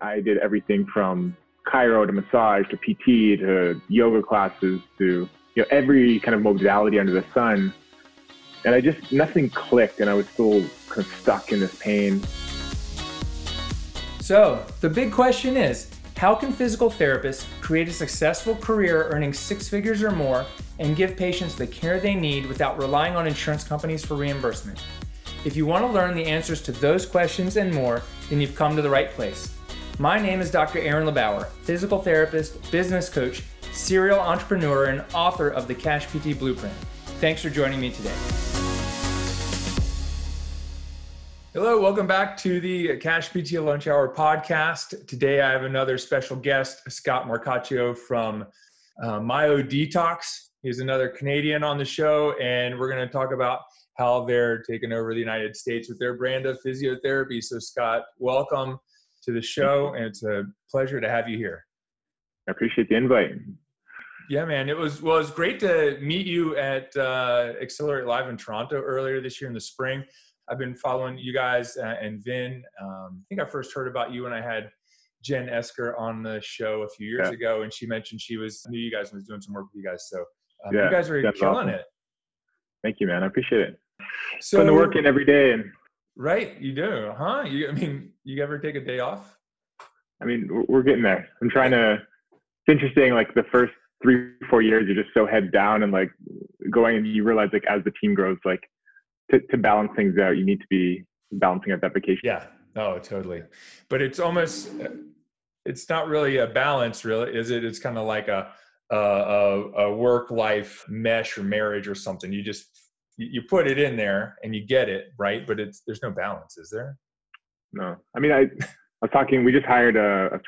I did everything from chiro to massage to PT to yoga classes to you know every kind of modality under the sun. And I just nothing clicked, and I was still kind of stuck in this pain. So the big question is, how can physical therapists create a successful career earning six figures or more and give patients the care they need without relying on insurance companies for reimbursement? If you want to learn the answers to those questions and more, then you've come to the right place. My name is Dr. Aaron LeBauer, physical therapist, business coach, serial entrepreneur, and author of the Cash PT Blueprint. Thanks for joining me today. Hello, welcome back to the Cash PT Lunch Hour podcast. Today I have another special guest, Scott Marcaccio from uh, Myodetox. He's another Canadian on the show, and we're going to talk about how they're taking over the United States with their brand of physiotherapy. So, Scott, welcome to the show, and it's a pleasure to have you here. I appreciate the invite. Yeah, man, it was well. It was great to meet you at uh, Accelerate Live in Toronto earlier this year in the spring. I've been following you guys uh, and Vin. Um, I think I first heard about you when I had Jenn Esquer on the show a few years yeah. ago, and she mentioned she was knew you guys was doing some work with you guys. So um, yeah, you guys are killing awesome. it. Thank you, man. I appreciate it. So putting the work in every day and Right, you do, huh? You, I mean, you ever take a day off? I mean, we're getting there. I'm trying to. It's interesting. Like the first three, four years, you're just so head down and like going, and you realize like as the team grows, like to, to balance things out, you need to be balancing out that vacation. Yeah. Oh, totally. But it's almost. It's not really a balance, really, is it? It's kind of like a a, a work life mesh or marriage or something. You just you put it in there and you get it right? But it's there's no balance is there? No. I mean i, I was talking we just hired a, a,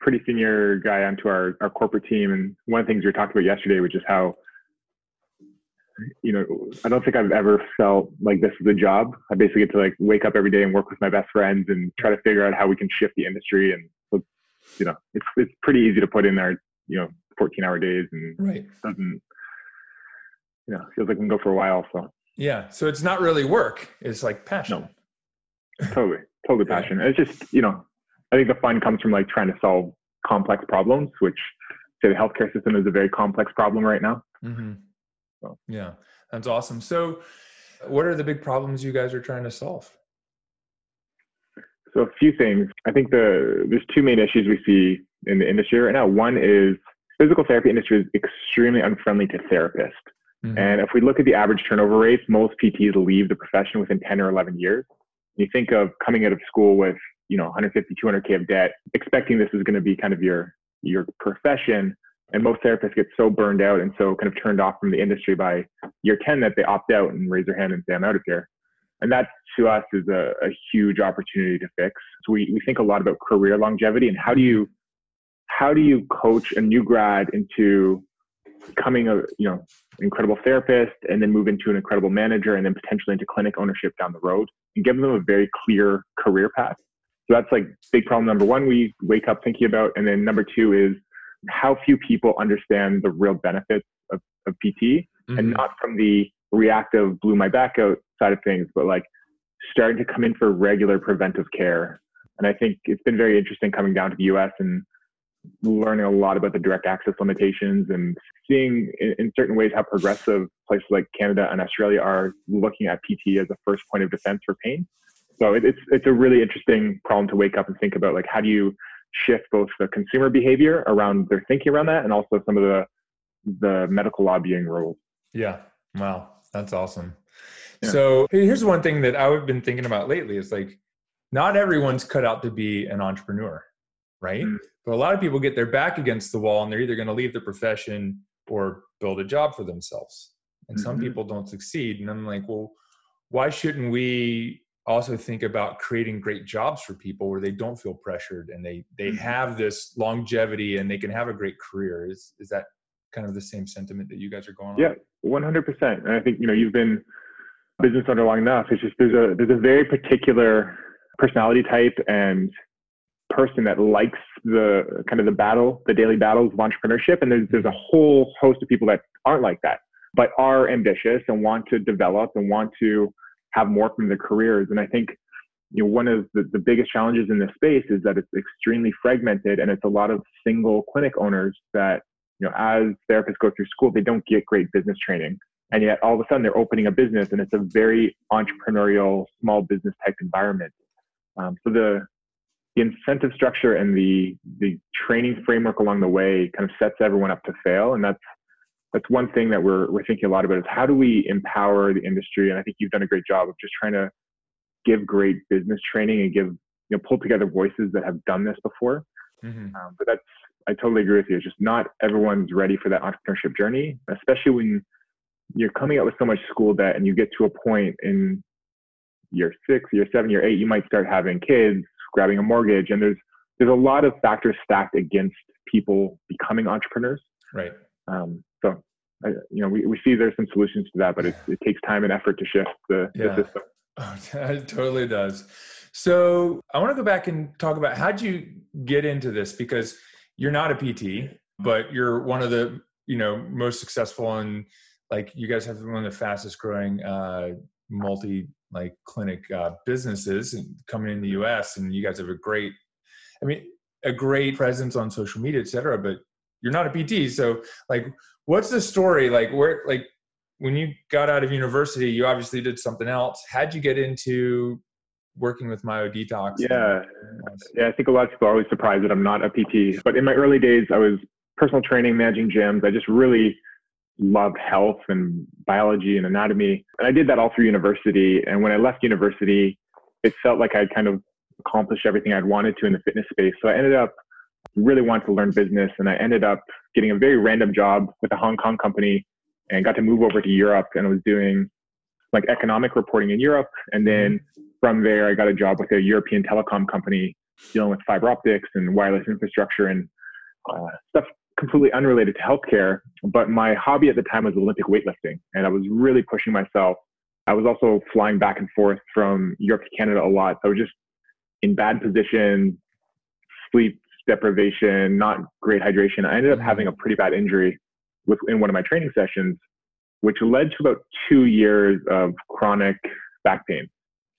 pretty senior guy onto our, our corporate team. And one of the things we were talking about yesterday was just how you know i don't think i've ever felt like this is a job. I basically get to like wake up every day and work with my best friends and try to figure out how we can shift the industry. And so you know it's it's pretty easy to put in there you know 14 hour days and right. doesn't you know, feels like we can go for a while. So yeah, so it's not really work; it's like passion. No, totally, totally passion. It's just you know, I think the fun comes from like trying to solve complex problems, which say the healthcare system is a very complex problem right now. Mm-hmm. So. Yeah, that's awesome. So, what are the big problems you guys are trying to solve? So a few things. I think the there's two main issues we see in the industry right now. One is physical therapy industry is extremely unfriendly to therapists. Mm-hmm. And if we look at the average turnover rates, most PTs leave the profession within 10 or 11 years. You think of coming out of school with, you know, 150, 200K of debt, expecting this is going to be kind of your, your profession. And most therapists get so burned out and so kind of turned off from the industry by year 10 that they opt out and raise their hand and say, I'm out of here. And that to us is a, a huge opportunity to fix. So we, we think a lot about career longevity and how do you, how do you coach a new grad into becoming a you know incredible therapist and then move into an incredible manager and then potentially into clinic ownership down the road and give them a very clear career path. So that's like big problem number one we wake up thinking about. And then number two is how few people understand the real benefits of, of pt mm-hmm. and not from the reactive blew my back out side of things but like starting to come in for regular preventive care. And i think it's been very interesting coming down to the us and learning a lot about the direct access limitations and seeing in, in, certain ways how progressive places like Canada and Australia are looking at PT as a first point of defense for pain. So it, it's it's a really interesting problem to wake up and think about like how do you shift both the consumer behavior around their thinking around that and also some of the the medical lobbying rules. Yeah. Wow. That's awesome. Yeah. So here's one thing that I've been thinking about lately is like not everyone's cut out to be an entrepreneur right? Mm. But a lot of people get their back against the wall and they're either going to leave the profession or build a job for themselves. And mm-hmm. some people don't succeed. And I'm like, well, why shouldn't we also think about creating great jobs for people where they don't feel pressured and they they mm-hmm. have this longevity and they can have a great career? Is is that kind of the same sentiment that you guys are going on? Yeah, 100%. And I think you know you've been business owner long enough. It's just there's a there's a very particular personality type and person that likes the kind of the battle, the daily battles of entrepreneurship. And there's, there's a whole host of people that aren't like that, but are ambitious and want to develop and want to have more from their careers. And I think you know, one of the, the biggest challenges in this space is that it's extremely fragmented and it's a lot of single clinic owners that, you know, as therapists go through school, they don't get great business training. And yet all of a sudden they're opening a business and it's a very entrepreneurial, small business type environment. Um, so the, the incentive structure and the, the training framework along the way kind of sets everyone up to fail. And that's, that's one thing that we're, we're thinking a lot about is how do we empower the industry? And I think you've done a great job of just trying to give great business training and give you know pull together voices that have done this before. Mm-hmm. Um, but that's I totally agree with you. It's just not everyone's ready for that entrepreneurship journey, especially when you're coming out with so much school debt and you get to a point in year six, year seven, year eight, you might start having kids, grabbing a mortgage, and there's there's a lot of factors stacked against people becoming entrepreneurs. Right. Um, so, I, you know, we, we see there's some solutions to that, but it, it takes time and effort to shift the, yeah. the system. Oh, it totally does. So I want to go back and talk about how'd you get into this because you're not a PT, but you're one of the you know most successful and like you guys have one of the fastest growing uh, multi like clinic uh, businesses coming in the U.S. and you guys have a great, I mean, a great presence on social media, et cetera. But you're not a PT, so like, what's the story? Like, where like when you got out of university, you obviously did something else. How'd you get into working with MyoDetox? Yeah, yeah. I think a lot of people are always surprised that I'm not a PT. But in my early days, I was personal training, managing gyms. I just really loved health and biology and anatomy, and I did that all through university. And when I left university, it felt like I'd kind of accomplished everything I'd wanted to in the fitness space. So I ended up really wanting to learn business, and I ended up getting a very random job with a Hong Kong company and got to move over to Europe and I was doing like economic reporting in Europe. And then from there, I got a job with a European telecom company dealing with fiber optics and wireless infrastructure and uh, stuff completely unrelated to healthcare. But my hobby at the time was Olympic weightlifting, and I was really pushing myself. I was also flying back and forth from Europe to Canada a lot. So I was just in bad position, sleep deprivation, not great hydration. I ended up having a mm-hmm. pretty bad injury in one of my training sessions, which led to about two years of chronic back pain.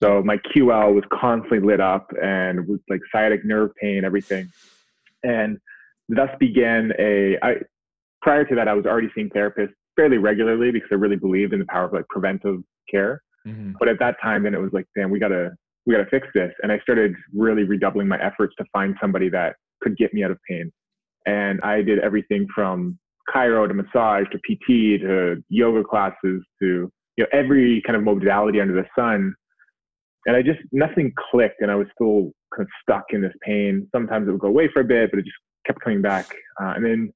So my QL was constantly lit up and was like sciatic nerve pain, everything. And thus began a, I, prior to that, I was already seeing therapists fairly regularly because I really believed in the power of like preventive care. Mm-hmm. But at that time, then it was like, damn, we gotta, we gotta fix this. And I started really redoubling my efforts to find somebody that could get me out of pain. And I did everything from chiro to massage to PT to yoga classes to you know every kind of modality under the sun. And I just nothing clicked, and I was still kind of stuck in this pain. Sometimes it would go away for a bit, but it just kept coming back. Uh, and then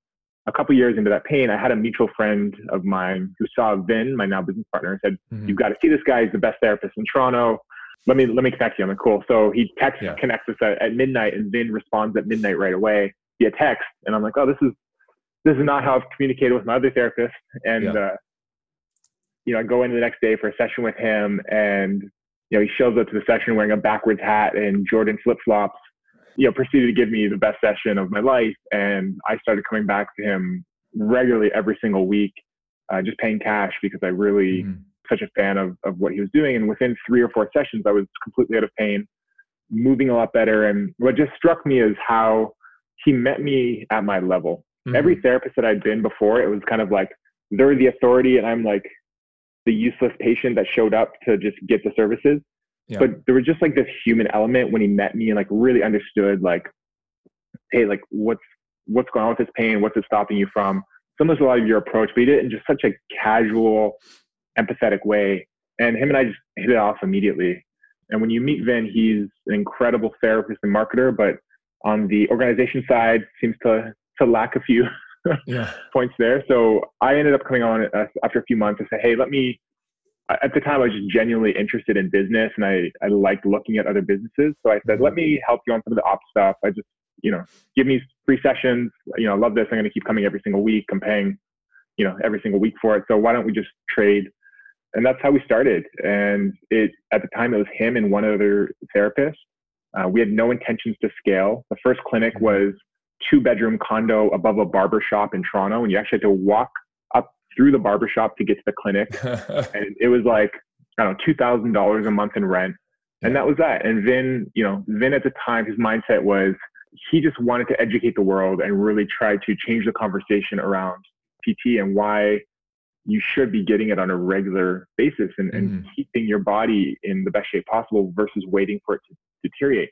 a couple years into that pain, I had a mutual friend of mine who saw Vin, my now business partner, and said, mm-hmm. "You've got to see this guy. He's the best therapist in Toronto. Let me let me connect you." I'm like, "Cool." So he texts yeah. connects us at, at midnight, and Vin responds at midnight right away via text. And I'm like, "Oh, this is this is not how I've communicated with my other therapist. And, yeah. uh, you know, I go into the next day for a session with him and, you know, he shows up to the session wearing a backwards hat and Jordan flip flops, you know, proceeded to give me the best session of my life. And I started coming back to him regularly every single week, uh, just paying cash because I really, mm-hmm. such a fan of, of what he was doing. And within three or four sessions, I was completely out of pain, moving a lot better. And what just struck me is how he met me at my level. Mm-hmm. Every therapist that I'd been before, it was kind of like they're the authority and I'm like the useless patient that showed up to just get the services. Yeah. But there was just like this human element when he met me and like really understood like, hey, like what's what's going on with this pain? What's it stopping you from? Some of a lot of your approach, but he did it in just such a casual, empathetic way. And him and I just hit it off immediately. And when you meet Vin, he's an incredible therapist and marketer, but on the organization side seems to to lack a few yeah. points there. So I ended up coming on uh, after a few months and said, hey, let me. At the time, I was just genuinely interested in business, and I I liked looking at other businesses. So I said, let me help you on some of the ops stuff. I just you know give me free sessions. You know, I love this. I'm going to keep coming every single week. I'm paying you know every single week for it. So why don't we just trade? And that's how we started. And it at the time it was him and one other therapist. Uh, we had no intentions to scale. The first clinic mm-hmm. was two bedroom condo above a barber shop in Toronto, and you actually had to walk through the barber shop to get to the clinic. and it was like, I don't know, $2,000 a month in rent. And that was that. And Vin, you know, Vin at the time, his mindset was he just wanted to educate the world and really try to change the conversation around PT and why you should be getting it on a regular basis and, mm-hmm. and keeping your body in the best shape possible versus waiting for it to deteriorate.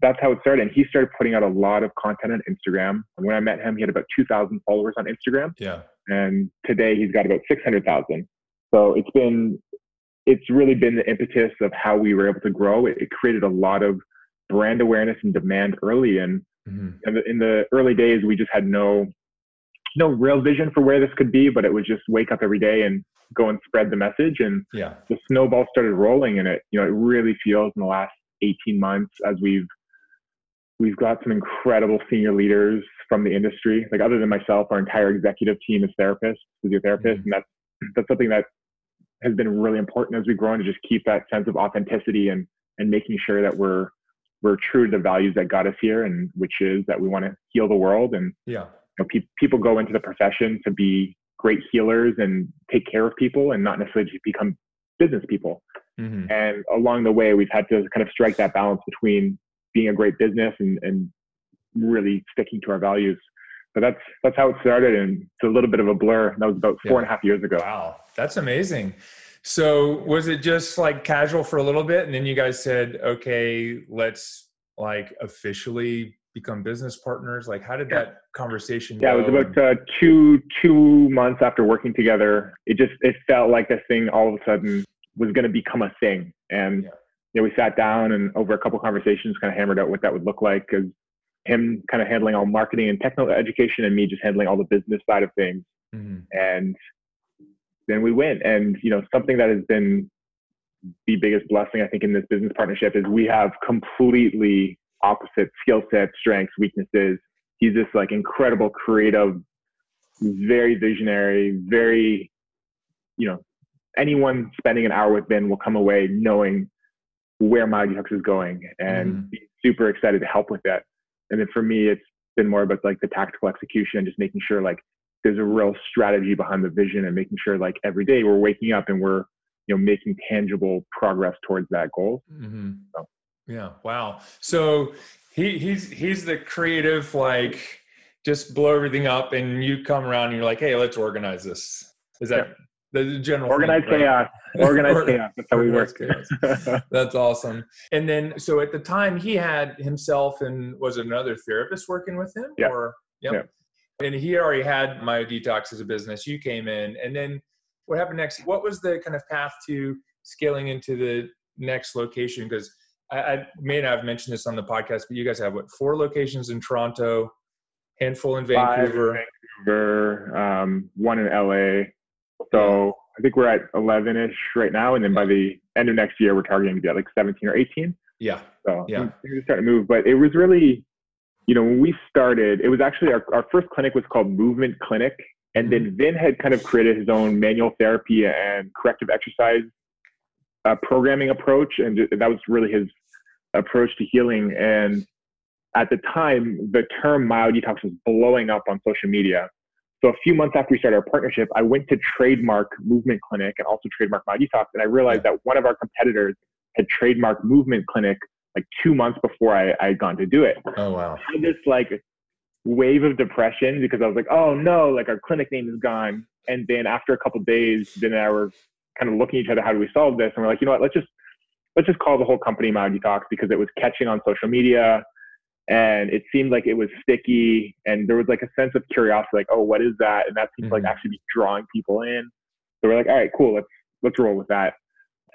That's how it started. And he started putting out a lot of content on Instagram. And when I met him, he had about 2,000 followers on Instagram. Yeah. And today he's got about 600,000. So it's been, it's really been the impetus of how we were able to grow. It, it created a lot of brand awareness and demand early. And mm-hmm. in, the, in the early days, we just had no no real vision for where this could be, but it was just wake up every day and go and spread the message. And yeah. the snowball started rolling, and it you know it really feels in the last 18 months as we've we've got some incredible senior leaders from the industry. Like other than myself, our entire executive team is therapists, physiotherapists, mm-hmm. and that's that's something that has been really important as we grow and to just keep that sense of authenticity and and making sure that we're we're true to the values that got us here and which is that we want to heal the world and yeah know, pe- people go into the profession to be great healers and take care of people and not necessarily to become business people. Mm-hmm. And along the way, we've had to kind of strike that balance between being a great business and, and really sticking to our values. But that's that's how it started, and it's a little bit of a blur. That was about four yeah. and a half years ago. Wow, that's amazing. So was it just like casual for a little bit, and then you guys said, "Okay, let's like officially become business partners? Like, how did that conversation? Yeah, go? it was about uh, two two months after working together. It just it felt like this thing all of a sudden was going to become a thing, and yeah. you know, we sat down and over a couple conversations, kind of hammered out what that would look like. Because him kind of handling all marketing and technical education, and me just handling all the business side of things, mm-hmm. and then we went. And you know, something that has been the biggest blessing I think in this business partnership is we have completely opposite skill sets, strengths, weaknesses. He's this like incredible creative, very visionary, very, you know, anyone spending an hour with Vin will come away knowing where Myodetox is going and mm-hmm. be super excited to help with that. And then for me, it's been more about like the tactical execution and just making sure like there's a real strategy behind the vision and making sure like every day we're waking up and we're you know making tangible progress towards that goal. Mm-hmm. So. Yeah. Wow. So he he's he's the creative, like just blow everything up, and you come around and you're like, hey, let's organize this. Is that yeah. The general? Organize thing, chaos. Right? Organize chaos. That's how we work. That's awesome. And then, so at the time, he had himself and was another therapist working with him, yeah. or yep. yeah. And he already had Myodetox as a business. You came in, and then what happened next? What was the kind of path to scaling into the next location? Because I, I, may not have mentioned this on the podcast, but you guys have what four locations in Toronto, handful in Vancouver, in Vancouver, um, one in LA. So I think we're at 11 ish right now, and then by the end of next year, we're targeting to be at like 17 or 18. Yeah. So yeah, things are starting to move, but it was really, you know, when we started, it was actually our, our first clinic was called Movement Clinic, and then mm-hmm. Vin had kind of created his own manual therapy and corrective exercise uh, programming approach, and that was really his approach to healing. And at the time, the term Myodetox was blowing up on social media. So a few months after we started our partnership, I went to trademark Movement Clinic and also trademark Myodetox, and I realized that one of our competitors had trademarked Movement Clinic like two months before I, I had gone to do it. Oh wow! I had this like wave of depression because I was like, oh no, like our clinic name is gone. And then after a couple days, then I were kind of looking at each other, how do we solve this? And we're like, you know what, let's just let's just call the whole company Myodetox because it was catching on social media and it seemed like it was sticky and there was like a sense of curiosity, like, oh, what is that? And that seems mm-hmm. like actually be drawing people in. So we're like, all right, cool, let's let's roll with that.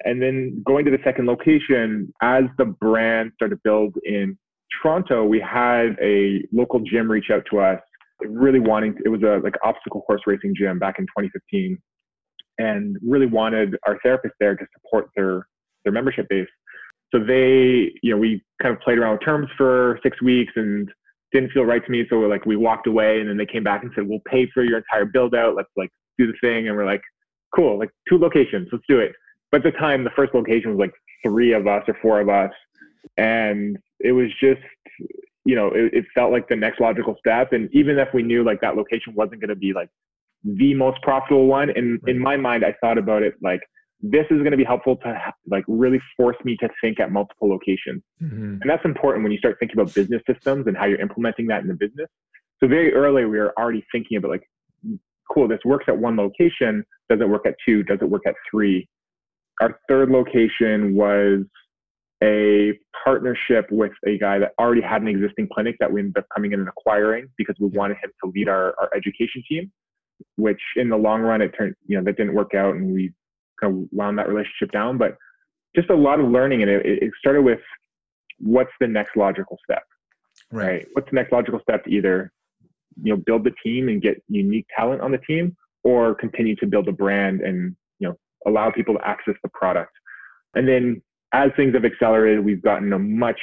And then going to the second location, as the brand started to build in Toronto, we had a local gym reach out to us, really wanting. To, it was a like obstacle course racing gym back in 2015, and really wanted our therapist there to support their their membership base. So they, you know, we kind of played around with terms for six weeks and didn't feel right to me. So we're like, we walked away and then they came back and said, we'll pay for your entire build out. Let's like do the thing. And we're like, cool, like two locations, let's do it. But at the time, the first location was like three of us or four of us. And it was just, you know, it, it felt like the next logical step. And even if we knew like that location wasn't going to be like the most profitable one, in, in my mind, I thought about it like this is going to be helpful to like really force me to think at multiple locations. Mm-hmm. And that's important when you start thinking about business systems and how you're implementing that in the business. So very early, we were already thinking about like, cool, this works at one location. Does it work at two? Does it work at three? Our third location was a partnership with a guy that already had an existing clinic that we ended up coming in and acquiring because we wanted him to lead our, our education team, which in the long run, it turned, you know, that didn't work out and we kind of wound that relationship down. But just a lot of learning. And it, it started with what's the next logical step, right. right? What's the next logical step to either, you know, build the team and get unique talent on the team or continue to build a brand and, you know, allow people to access the product. And then as things have accelerated, we've gotten a much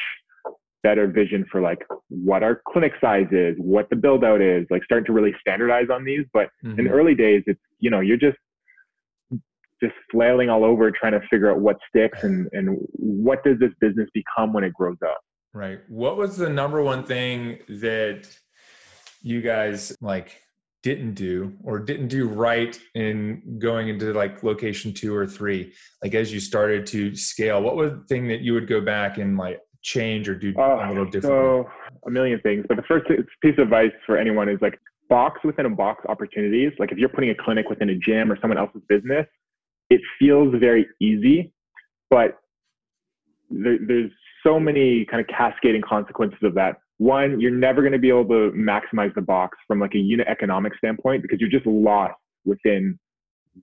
better vision for like what our clinic size is, what the build out is, like starting to really standardize on these. But mm-hmm. in the early days, it's, you know, you're just, just flailing all over trying to figure out what sticks and, and what does this business become when it grows up. Right. What was the number one thing that you guys like didn't do or didn't do right in going into like location two or three like as you started to scale what was the thing that you would go back and like change or do uh, a little different so a million things but the first piece of advice for anyone is like box within a box opportunities like if you're putting a clinic within a gym or someone else's business it feels very easy but there, there's so many kind of cascading consequences of that one, you're never going to be able to maximize the box from like a unit economic standpoint because you're just lost within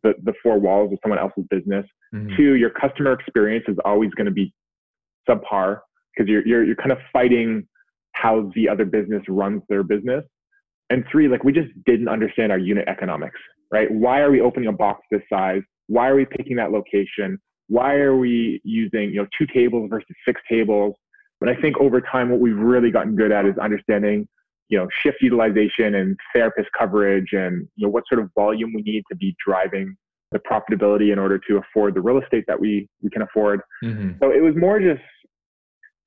the, the four walls of someone else's business. Mm-hmm. Two, your customer experience is always going to be subpar because you're, you're, you're kind of fighting how the other business runs their business. And three, like we just didn't understand our unit economics, right? Why are we opening a box this size? Why are we picking that location? Why are we using, you know, two tables versus six tables? But I think over time, what we've really gotten good at is understanding, you know, shift utilization and therapist coverage and, you know, what sort of volume we need to be driving the profitability in order to afford the real estate that we, we can afford. Mm-hmm. So it was more just,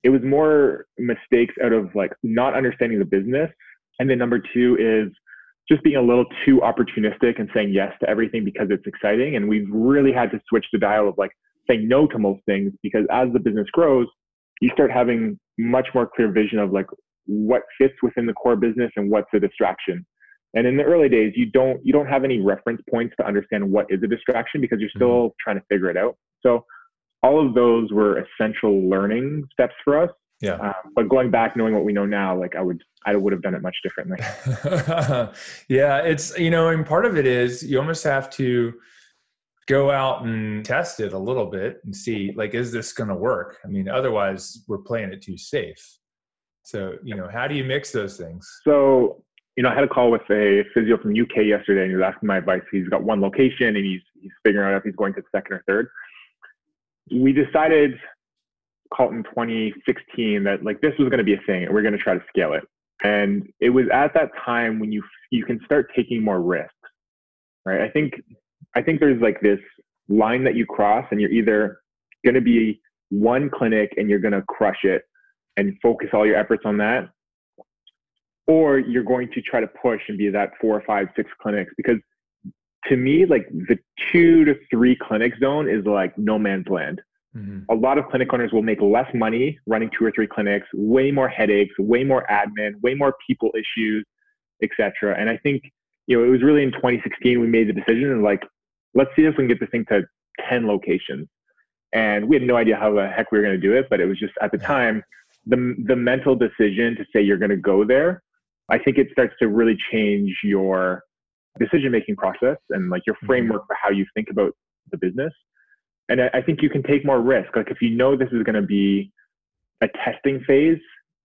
it was more mistakes out of like not understanding the business. And then number two is just being a little too opportunistic and saying yes to everything because it's exciting. And we've really had to switch the dial of like saying no to most things because as the business grows, you start having much more clear vision of like what fits within the core business and what's a distraction. And in the early days, you don't you don't have any reference points to understand what is a distraction because you're still mm-hmm. trying to figure it out. So all of those were essential learning steps for us. Yeah. Um, but going back, knowing what we know now, like I would, I would have done it much differently. yeah, it's you know, and part of it is you almost have to go out and test it a little bit and see like is this going to work? I mean otherwise we're playing it too safe. So you know how do you mix those things? So you know i had a call with a physio from uk yesterday and he was asking my advice. He's got one location and he's he's figuring out if he's going to the second or third. We decided Colton 2016 that like this was going to be a thing and we're going to try to scale it and it was at that time when you you can start taking more risks right i think I think there's like this line that you cross, and you're either going to be one clinic and you're going to crush it and focus all your efforts on that, or you're going to try to push and be that four or five, six clinics. Because to me, like the two to three clinic zone is like no man's land. Mm-hmm. A lot of clinic owners will make less money running two or three clinics, way more headaches, way more admin, way more people issues, etc. And I think you know it was really in 2016 we made the decision and like let's see if we can get this thing to 10 locations. And we had no idea how the heck we were going to do it, but it was just at the time, the, the mental decision to say you're going to go there, I think it starts to really change your decision making process and like your mm-hmm. framework for how you think about the business. And I, I think you can take more risk. Like if you know this is going to be a testing phase,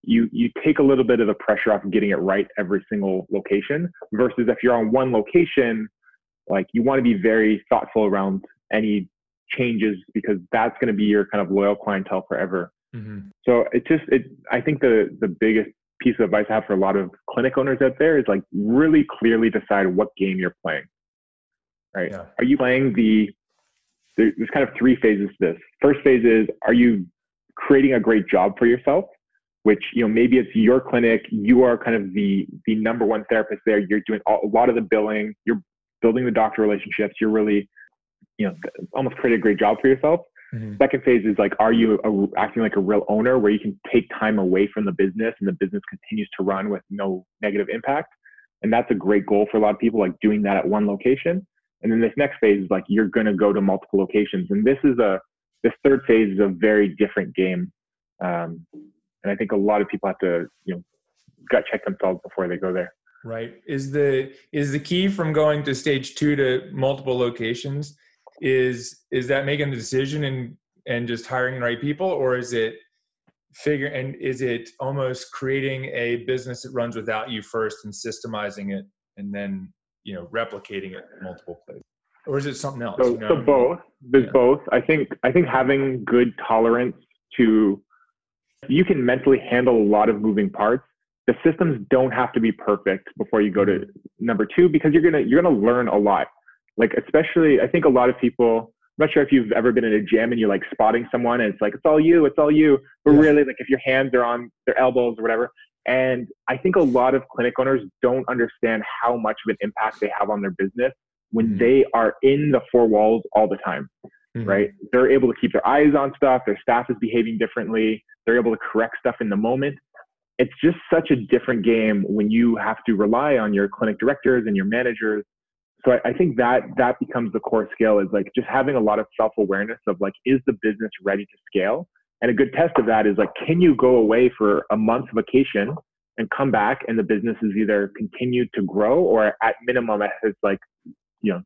you you take a little bit of the pressure off of getting it right every single location versus if you're on one location like you want to be very thoughtful around any changes because that's going to be your kind of loyal clientele forever. Mm-hmm. So it just it I think the the biggest piece of advice I have for a lot of clinic owners out there is like really clearly decide what game you're playing. Right? Yeah. Are you playing the there's kind of three phases to this. First phase is are you creating a great job for yourself? Which you know maybe it's your clinic, you are kind of the the number one therapist there. You're doing all, a lot of the billing. You're building the doctor relationships. You're really you know almost create a great job for yourself. Mm-hmm. Second phase is like, are you a, acting like a real owner where you can take time away from the business and the business continues to run with no negative impact? And that's a great goal for a lot of people, like doing that at one location. And then this next phase is like you're going to go to multiple locations. And this is a this third phase is a very different game. Um, and I think a lot of people have to you know gut check themselves before they go there. Right. Is the is the key from going to stage two to multiple locations? Is is that making the decision and and just hiring the right people, or is it figure and is it almost creating a business that runs without you first and systemizing it and then you know replicating it multiple places or is it something else so, you know? so both there's yeah. both i think i think having good tolerance to you can mentally handle a lot of moving parts the systems don't have to be perfect before you go to number two because you're gonna you're gonna learn a lot like especially i think a lot of people I'm not sure if you've ever been in a gym and you're like spotting someone and it's like, it's all you, it's all you. But yeah. really, like if your hands are on their elbows or whatever. And I think a lot of clinic owners don't understand how much of an impact they have on their business when mm-hmm. they are in the four walls all the time, mm-hmm. right? They're able to keep their eyes on stuff. Their staff is behaving differently. They're able to correct stuff in the moment. It's just such a different game when you have to rely on your clinic directors and your managers so I, I, think that that becomes the core skill is like just having a lot of self-awareness of like is the business ready to scale and a good test of that is like can you go away for a month vacation and come back and the business is either continued to grow or at minimum it has like you know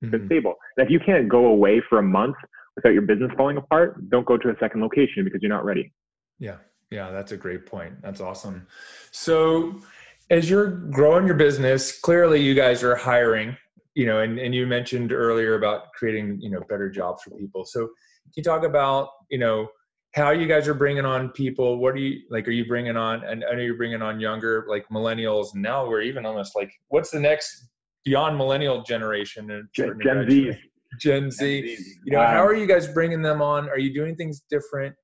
been mm-hmm. stable? And if you can't go away for a month without your business falling apart don't go to a second location because you're not ready. Yeah. Yeah that's a great point. That's awesome. So as you're growing your business, clearly you guys are hiring, you know, and, and you mentioned earlier about creating, you know, better jobs for people. So can you talk about, you know, how you guys are bringing on people? What are you like? Are you bringing on, and I know you're bringing on younger, like millennials, and now we're even almost like, what's the next beyond millennial generation? And Gen, Gen Z. Gen Z. You know, wow. how are you guys bringing them on? Are you doing things different?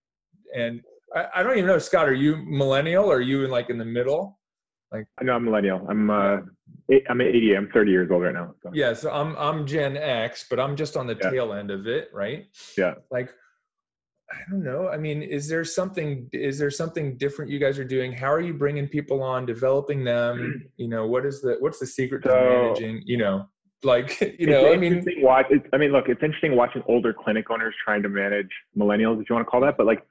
And I, I don't even know, Scott, are you millennial or are you in like in the middle? Like I know I'm millennial. I'm uh I'm 80. I'm 30 years old right now. So. Yeah, so I'm I'm Gen X, but I'm just on the yeah. tail end of it, right? Yeah. Like I don't know. I mean, is there something is there something different you guys are doing? How are you bringing people on, developing them? You know, what is the what's the secret so, to managing, you know, like, you know, I mean watch it's, I mean, look, it's interesting watching older clinic owners trying to manage millennials if you want to call that, but like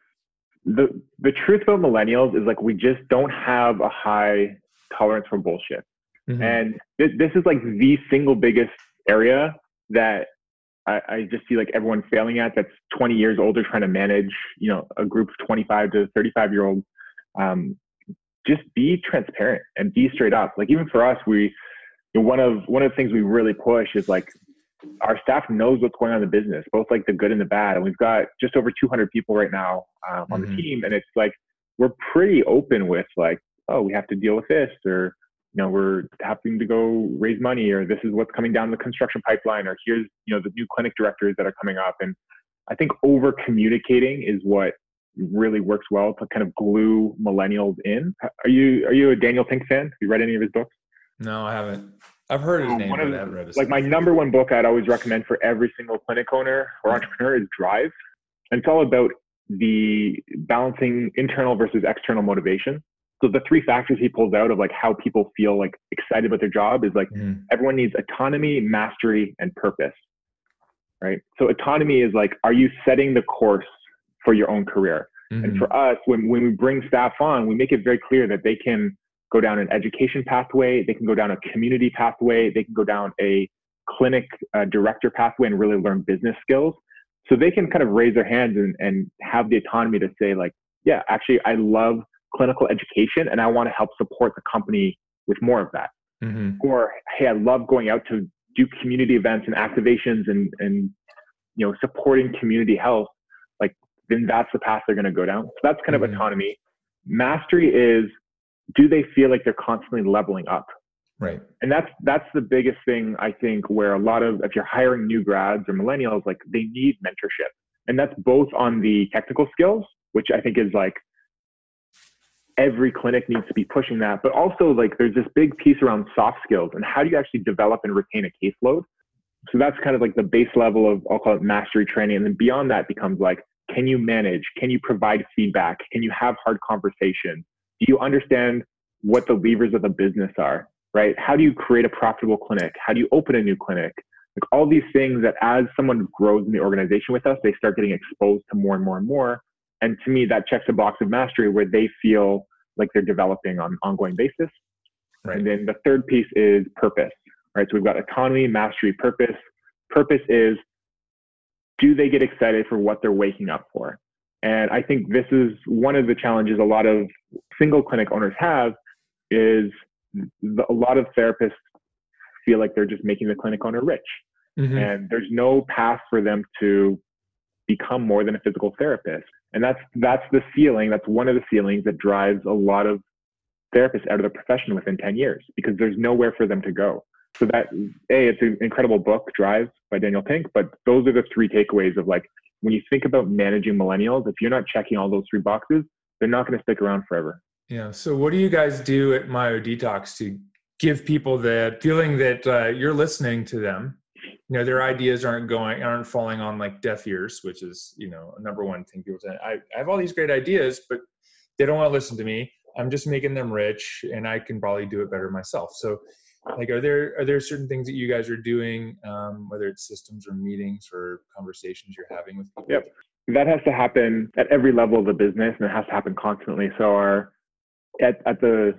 the the truth about millennials is like we just don't have a high tolerance for bullshit. Mm-hmm. And this, this is like the single biggest area that I, I, just see like everyone failing at that's 20 years older trying to manage, you know, a group of 25 to 35 year olds. Um, just be transparent and be straight up. Like even for us, we, you know, one of, one of the things we really push is like our staff knows what's going on in the business, both like the good and the bad. And we've got just over 200 people right now um, on mm-hmm. the team. And it's like, we're pretty open with like, oh, we have to deal with this, or you know, we're having to go raise money, or this is what's coming down the construction pipeline, or here's you know the new clinic directors that are coming up. And I think over communicating is what really works well to kind of glue millennials in. Are you are you a Daniel Pink fan? Have you read any of his books? No, I haven't. I've heard his um, name, but I haven't read his. Like my number one book, I'd always recommend for every single clinic owner or entrepreneur is Drive, and it's all about the balancing internal versus external motivation. So the three factors he pulls out of like how people feel like excited about their job is like mm. everyone needs autonomy, mastery, and purpose. Right. So autonomy is like, are you setting the course for your own career? Mm-hmm. And for us, when, when we bring staff on, we make it very clear that they can go down an education pathway, they can go down a community pathway, they can go down a clinic uh, director pathway and really learn business skills. So they can kind of raise their hands and, and have the autonomy to say like, yeah, actually, I love clinical education and I want to help support the company with more of that. Mm-hmm. Or, hey, I love going out to do community events and activations and, and you know, supporting community health. Like, then that's the path they're going to go down. So that's kind mm-hmm. of autonomy. Mastery is do they feel like they're constantly leveling up? Right. And that's that's the biggest thing I think where a lot of if you're hiring new grads or millennials, like they need mentorship. And that's both on the technical skills, which I think is like every clinic needs to be pushing that. But also, like, there's this big piece around soft skills and how do you actually develop and retain a caseload? so that's kind of like the base level of I'll call it mastery training. And then beyond that becomes like, can you manage? Can you provide feedback? Can you have hard conversations? Do you understand what the levers of the business are? Right? How do you create a profitable clinic? How do you open a new clinic? Like all these things that as someone grows in the organization with us, they start getting exposed to more and more and more. And to me, that checks a box of mastery where they feel like they're developing on an ongoing basis. Right. And then the third piece is purpose right? So we've got autonomy, mastery, purpose. Purpose is do they get excited for what they're waking up for? And I think this is one of the challenges a lot of single clinic owners have is the, a lot of therapists feel like they're just making the clinic owner rich. Mm-hmm. And there's no path for them to become more than a physical therapist. And that's that's the ceiling, that's one of the ceilings that drives a lot of therapists out of the profession within 10 years because there's nowhere for them to go. So that a it's an incredible book drive by daniel pink but those are the three takeaways of like when you think about managing millennials if you're not checking all those three boxes they're not going to stick around forever. Yeah so what do you guys do at Myodetox to give people the feeling that uh, you're listening to them you know their ideas aren't going aren't falling on like deaf ears which is you know number one thing people say I, I have all these great ideas but they don't want to listen to me. I'm just making them rich and i can probably do it better myself. So like are there are there certain things that you guys are doing um, whether it's systems or meetings or conversations you're having with people? Yep. That has to happen at every level of the business and it has to happen constantly. So our at, at the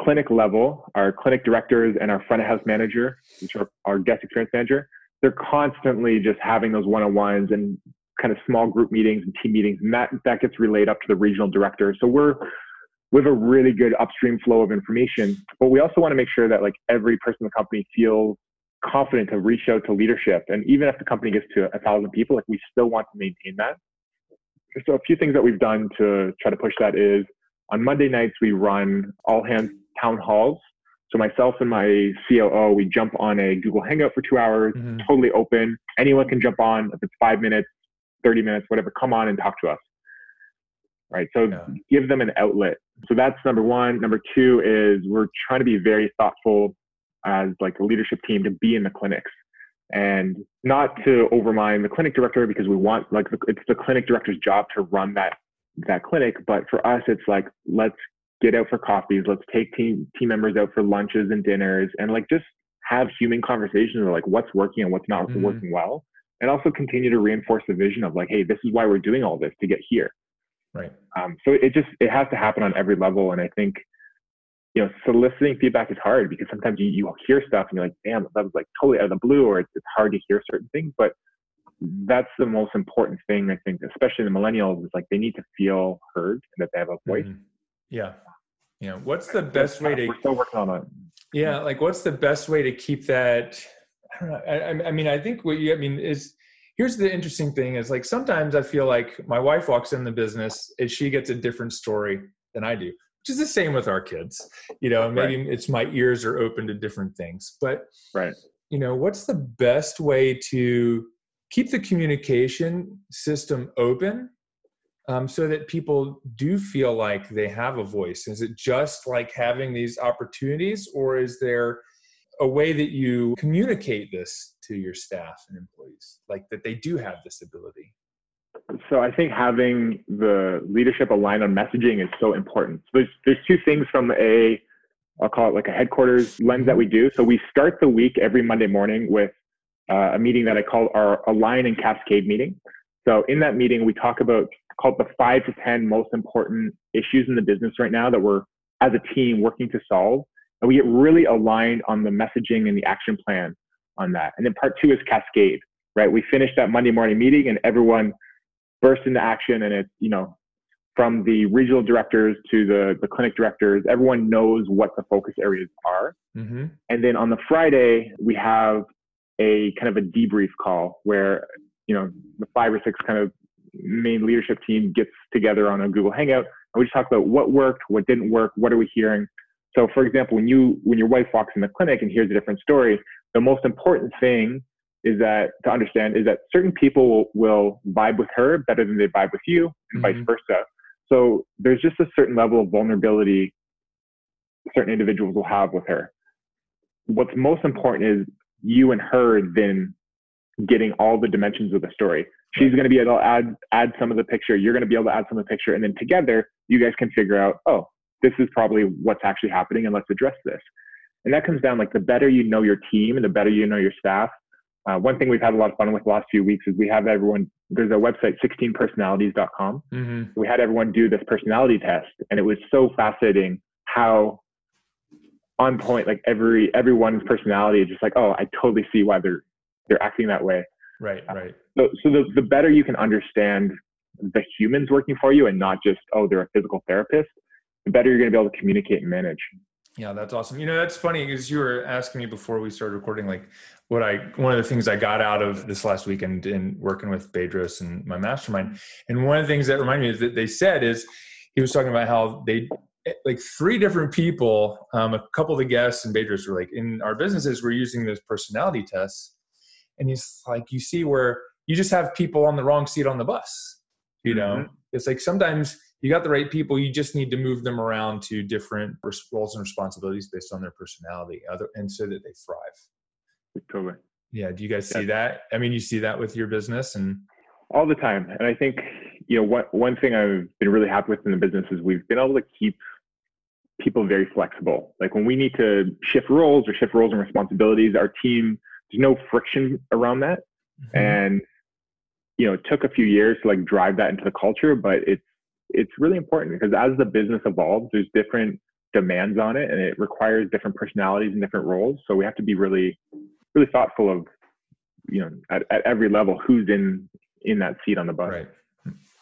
clinic level our clinic directors and our front of house manager which are our guest experience manager they're constantly just having those one-on-ones and kind of small group meetings and team meetings and that that gets relayed up to the regional director so we're we have a really good upstream flow of information, but we also want to make sure that like every person in the company feels confident to reach out to leadership. And even if the company gets to a thousand people, like we still want to maintain that. So a few things that we've done to try to push that is on Monday nights we run all hands town halls. So myself and my COO, we jump on a Google Hangout for two hours, mm-hmm. totally open. Anyone can jump on if it's five minutes, 30 minutes, whatever, come on and talk to us right? So yeah. give them an outlet. So that's number one. Number two is we're trying to be very thoughtful as like a leadership team to be in the clinics and not to overmind the clinic director because we want like it's the clinic director's job to run that that clinic. But for us, it's like let's get out for coffees, let's take team team members out for lunches and dinners, and like just have human conversations of like what's working and what's not mm-hmm. working well, and also continue to reinforce the vision of like, hey, this is why we're doing all this to get here. Right. Um, so it just it has to happen on every level, and I think you know soliciting feedback is hard because sometimes you, you hear stuff and you're like, damn, that was like totally out of the blue, or it's, it's hard to hear certain things. But that's the most important thing I think, especially the millennials, is like they need to feel heard and that they have a voice. Mm-hmm. Yeah. Yeah. What's the best way to? We're still working on it. Yeah, like what's the best way to keep that? I don't know. I, I mean, I think what you. I mean, is here's the interesting thing is like sometimes I feel like my wife walks in the business and she gets a different story than I do, which is the same with our kids. You know, maybe right. it's my ears are open to different things. But right. you know, what's the best way to keep the communication system open um, so that people do feel like they have a voice? Is it just like having these opportunities, or is there a way that you communicate this to your staff and employees, like that they do have this ability? So I think having the leadership aligned on messaging is so important. So there's there's two things from a I'll call it like a headquarters lens that we do. So we start the week every Monday morning with uh, a meeting that I call our align and cascade meeting. So in that meeting, we talk about called the five to ten most important issues in the business right now that we're as a team working to solve and we get really aligned on the messaging and the action plan on that. And then part two is cascade, right? We finish that Monday morning meeting and everyone bursts into action and it's, you know, from the regional directors to the, the clinic directors, everyone knows what the focus areas are. Mm-hmm. And then on the Friday, we have a kind of a debrief call where, you know, the five or six kind of main leadership team gets together on a Google Hangout and we just talk about what worked, what didn't work, what are we hearing, so, for example, when you when your wife walks in the clinic and hears a different story, the most important thing is that to understand is that certain people will, vibe with her better than they vibe with you, and mm-hmm. vice versa. So there's just a certain level of vulnerability certain individuals will have with her. What's most important is you and her then getting all the dimensions of the story. She's going to be able to add add some of the picture. You're going to be able to add some of the picture, and then together you guys can figure out, oh, this is probably what's actually happening, and let's address this. And that comes down like the better you know your team and the better you know your staff. Uh, one thing we've had a lot of fun with the last few weeks is we have everyone. There's a website, 16personalities.com. Mm-hmm. We had everyone do this personality test, and it was so fascinating how on point like every everyone's personality is just like, oh, I totally see why they're they're acting that way. Right, right. So, so the, the better you can understand the humans working for you and not just, oh, they're a physical therapist, the better you're going to be able to communicate and manage. Yeah, that's awesome. You know, that's funny because you were asking me before we started recording, like what I, one of the things I got out of this last weekend in working with Bedros and my mastermind. And one of the things that reminded me is that they said is he was talking about how they, like three different people, um, a couple of the guests and Bedros were like, in our businesses, we're using those personality tests. And he's like, you see where you just have people on the wrong seat on the bus. You know, mm-hmm. it's like sometimes you got the right people, you just need to move them around to different roles and responsibilities based on their personality, other and so that they thrive. Totally. Yeah. Do you guys see that? I mean, you see that with your business and all the time. And I think, you know, what one thing I've been really happy with in the business is we've been able to keep people very flexible. Like when we need to shift roles or shift roles and responsibilities, our team, no friction around that. Mm-hmm. And you know, it took a few years to like drive that into the culture, but it's it's really important because as the business evolves, there's different demands on it and it requires different personalities and different roles. So we have to be really, really thoughtful of, you know, at, at every level who's in in that seat on the bus. Right.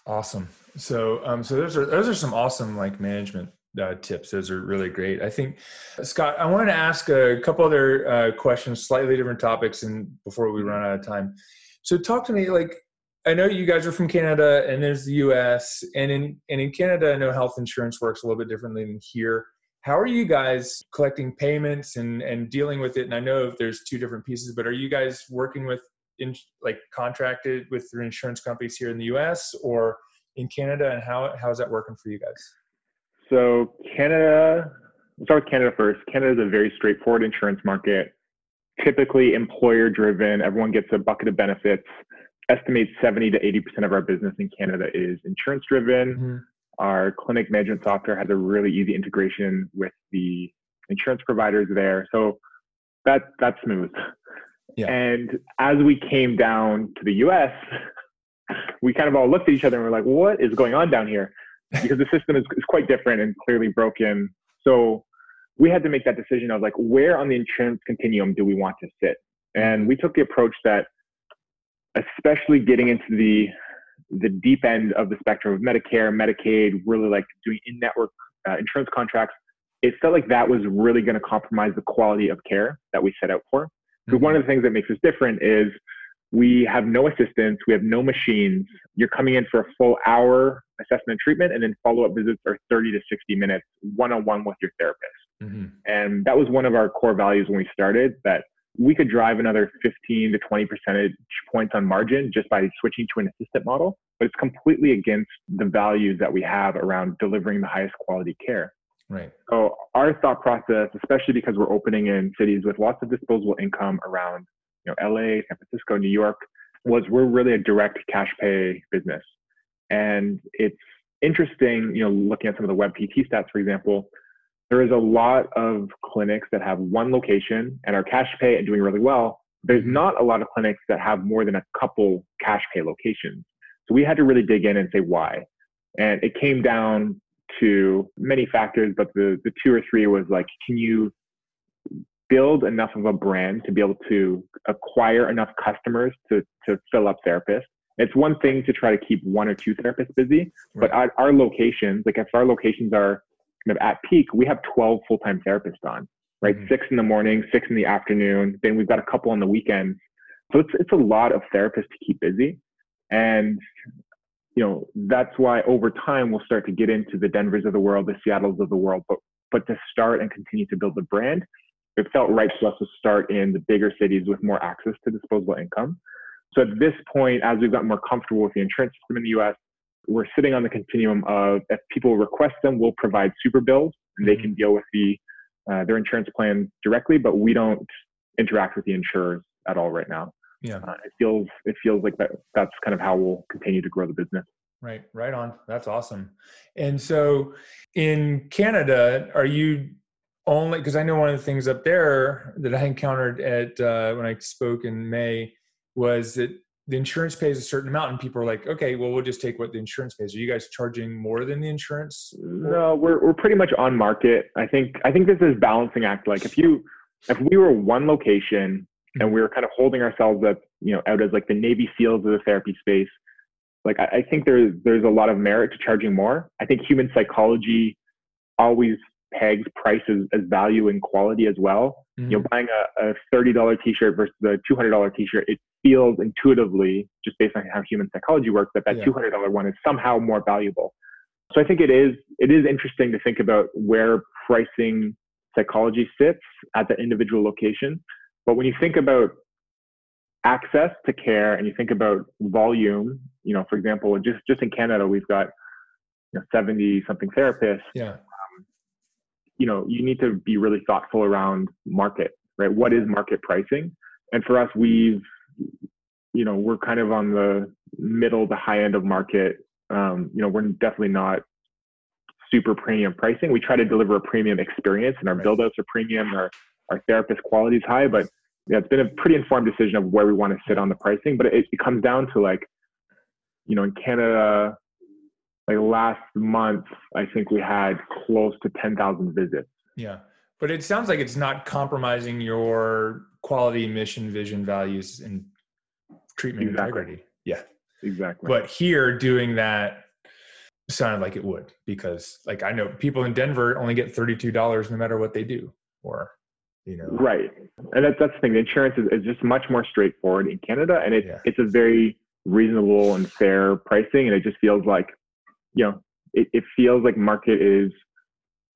Awesome. So um so those are those are some awesome like management uh, tips. Those are really great. I think, Scott, I wanted to ask a couple other uh, questions, slightly different topics, and before we run out of time. So, talk to me. Like, I know you guys are from Canada, and there's the U.S. and in and in Canada, I know health insurance works a little bit differently than here. How are you guys collecting payments and and dealing with it? And I know there's two different pieces, but are you guys working with in like contracted with your insurance companies here in the U.S. or in Canada, and how how is that working for you guys? So Canada, we'll start with Canada first. Canada is a very straightforward insurance market, typically employer driven. Everyone gets a bucket of benefits. Estimate 70 to 80% of our business in Canada is insurance driven. Mm-hmm. Our clinic management software has a really easy integration with the insurance providers there. So that that's smooth. Yeah. And as we came down to the US, we kind of all looked at each other and we're like, what is going on down here? Because the system is, is quite different and clearly broken. So we had to make that decision of like, where on the insurance continuum do we want to sit? And we took the approach that, especially getting into the the deep end of the spectrum of Medicare, Medicaid, really like doing in-network uh, insurance contracts, it felt like that was really going to compromise the quality of care that we set out for. So mm-hmm. one of the things that makes us different is we have no assistants, we have no machines. You're coming in for a full hour assessment and treatment, and then follow up visits are 30 to 60 minutes one on one with your therapist. Mm-hmm. And that was one of our core values when we started that we could drive another 15 to 20 percentage points on margin just by switching to an assistant model, but it's completely against the values that we have around delivering the highest quality care. Right. So our thought process, especially because we're opening in cities with lots of disposable income around you know, LA, San Francisco, New York, was we're really a direct cash pay business. And it's interesting, you know, looking at some of the WebPT stats, for example, there is a lot of clinics that have one location and are cash pay and doing really well. There's mm-hmm. not a lot of clinics that have more than a couple cash pay locations. So we had to really dig in and say why. And it came down to many factors, but the, the two or three was like, can you build enough of a brand to be able to acquire enough customers to, to fill up therapists. It's one thing to try to keep one or two therapists busy, right. but our, our locations, like if our locations are kind of at peak, we have 12 full-time therapists on, right? Mm-hmm. Six in the morning, six in the afternoon. Then we've got a couple on the weekends. So it's, it's a lot of therapists to keep busy. And, you know, that's why over time we'll start to get into the Denvers of the world, the Seattles of the world, but, but to start and continue to build the brand, it felt right to us to start in the bigger cities with more access to disposable income. So at this point, as we've gotten more comfortable with the insurance system in the US, we're sitting on the continuum of if people request them, we'll provide super bills and they mm-hmm. can deal with the uh, their insurance plan directly, but we don't interact with the insurers at all right now. Yeah. Uh, it feels it feels like that that's kind of how we'll continue to grow the business. Right, right on. That's awesome. And so in Canada, are you only because I know one of the things up there that I encountered at uh, when I spoke in May was that the insurance pays a certain amount, and people are like, "Okay, well, we'll just take what the insurance pays." Are you guys charging more than the insurance? No, we're we're pretty much on market. I think I think this is balancing act. Like if you if we were one location and we were kind of holding ourselves up, you know, out as like the Navy SEALs of the therapy space, like I, I think there's there's a lot of merit to charging more. I think human psychology always pegs prices as value and quality as well. Mm-hmm. You know, buying a, a $30 t-shirt versus a $200 t-shirt, it feels intuitively, just based on how human psychology works, that that yeah. $200 one is somehow more valuable. So I think it is, it is interesting to think about where pricing psychology sits at the individual location. But when you think about access to care and you think about volume, you know, for example, just, just in Canada, we've got you know, 70 something therapists. Yeah you know, you need to be really thoughtful around market, right? What is market pricing? And for us, we've, you know, we're kind of on the middle to high end of market. Um, you know, we're definitely not super premium pricing. We try to deliver a premium experience and our right. build outs are premium, our, our therapist quality is high, but yeah, it's been a pretty informed decision of where we want to sit on the pricing. But it, it comes down to like, you know, in Canada, like last month, I think we had close to 10,000 visits. Yeah. But it sounds like it's not compromising your quality, mission, vision, values, and treatment exactly. integrity. Yeah. Exactly. But here, doing that sounded like it would because, like, I know people in Denver only get $32 no matter what they do, or, you know. Right. And that's, that's the thing. The insurance is, is just much more straightforward in Canada, and it, yeah. it's a very reasonable and fair pricing. And it just feels like you know, it, it feels like market is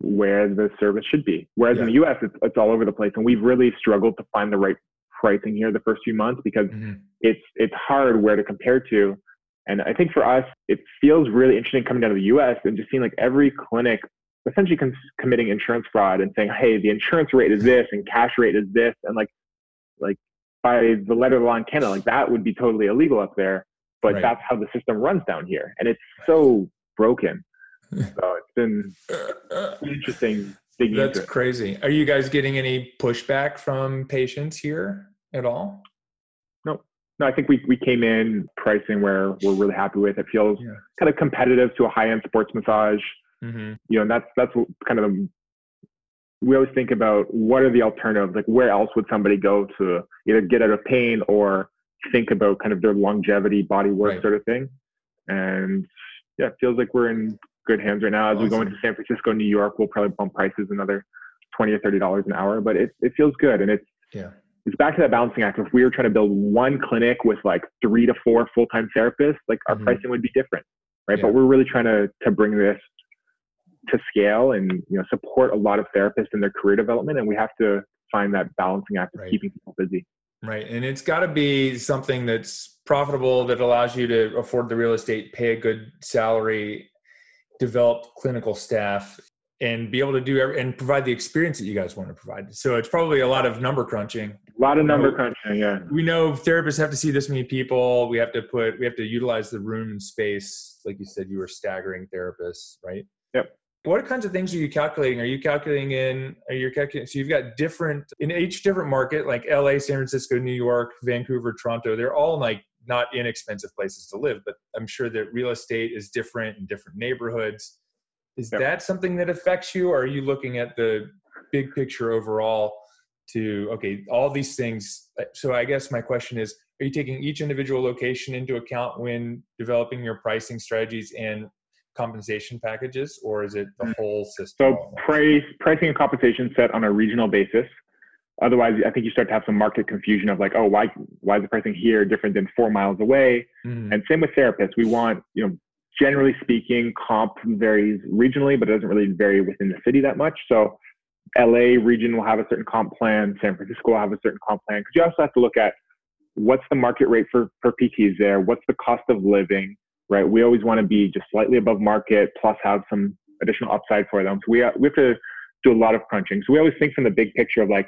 where the service should be. Whereas yeah. in the US, it's, it's all over the place. And we've really struggled to find the right pricing here the first few months because mm-hmm. it's, it's hard where to compare to. And I think for us, it feels really interesting coming down to the US and just seeing like every clinic essentially com- committing insurance fraud and saying, hey, the insurance rate is this and cash rate is this. And like, like by the letter of the law in Canada, like that would be totally illegal up there. But right. that's how the system runs down here. And it's so broken. So it's been interesting That's crazy. Are you guys getting any pushback from patients here at all? No, no. I think we we came in pricing where we're really happy with. It feels yeah. kind of competitive to a high end sports massage. Mm-hmm. You know, and that's that's kind of the, we always think about what are the alternatives. Like, where else would somebody go to either get out of pain or think about kind of their longevity, body work right. sort of thing. And yeah, it feels like we're in good hands right now. As awesome. we go into San Francisco, New York, we'll probably bump prices another twenty or thirty dollars an hour. But it it feels good, and it's yeah. It's back to that balancing act. If we were trying to build one clinic with like three to four full time therapists, like our mm-hmm. pricing would be different, right? Yeah. But we're really trying to to bring this to scale and you know support a lot of therapists in their career development, and we have to find that balancing act of right. keeping people busy. Right. And it's got to be something that's profitable, that allows you to afford the real estate, pay a good salary, develop clinical staff, and be able to do and provide the experience that you guys want to provide. So it's probably a lot of number crunching. A lot of number crunching, yeah. We know therapists have to see this many people. We have to put, we have to utilize the room and space. Like you said, you were staggering therapists, right? Yep what kinds of things are you calculating? Are you calculating in, are you calculating, so you've got different, in each different market, like LA, San Francisco, New York, Vancouver, Toronto, they're all like not inexpensive places to live, but I'm sure that real estate is different in different neighborhoods. Is yep. that something that affects you? Or are you looking at the big picture overall to, okay, all these things? Uh, so I guess my question is, are you taking each individual location into account when developing your pricing strategies and compensation packages, or is it the mm. whole system? So price, pricing and compensation set on a regional basis. Otherwise, I think you start to have some market confusion of like, oh, why why is the pricing here different than four miles away? Mm-hmm. And same with therapists. We want, you know, generally speaking, comp varies regionally, but it doesn't really vary within the city that much. So LA region will have a certain comp plan, San Francisco will have a certain comp plan. Because you also have to look at what's the market rate for, for PTs there, what's the cost of living, right? We always want to be just slightly above market plus have some additional upside for them. So we, we have to do a lot of crunching. So we always think from the big picture of like,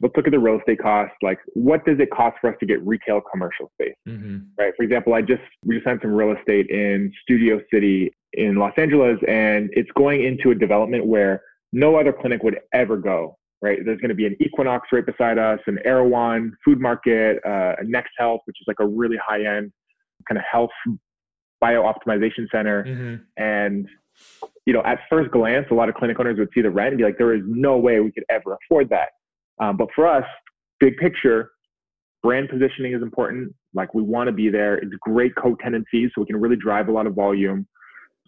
let's look at the real estate costs. Like, what does it cost for us to get retail commercial space? Mm-hmm. Right. For example, I just we just signed some real estate in Studio City in Los Angeles, and it's going into a development where no other clinic would ever go. Right. There's going to be an Equinox right beside us, an Erewhon food market, uh, a Next Health, which is like a really high end kind of health bio optimization center, mm-hmm. and you know, at first glance, a lot of clinic owners would see the rent and be like, there is no way we could ever afford that. Um, but for us, big picture, brand positioning is important. Like we want to be there. It's great co-tenancy, so we can really drive a lot of volume.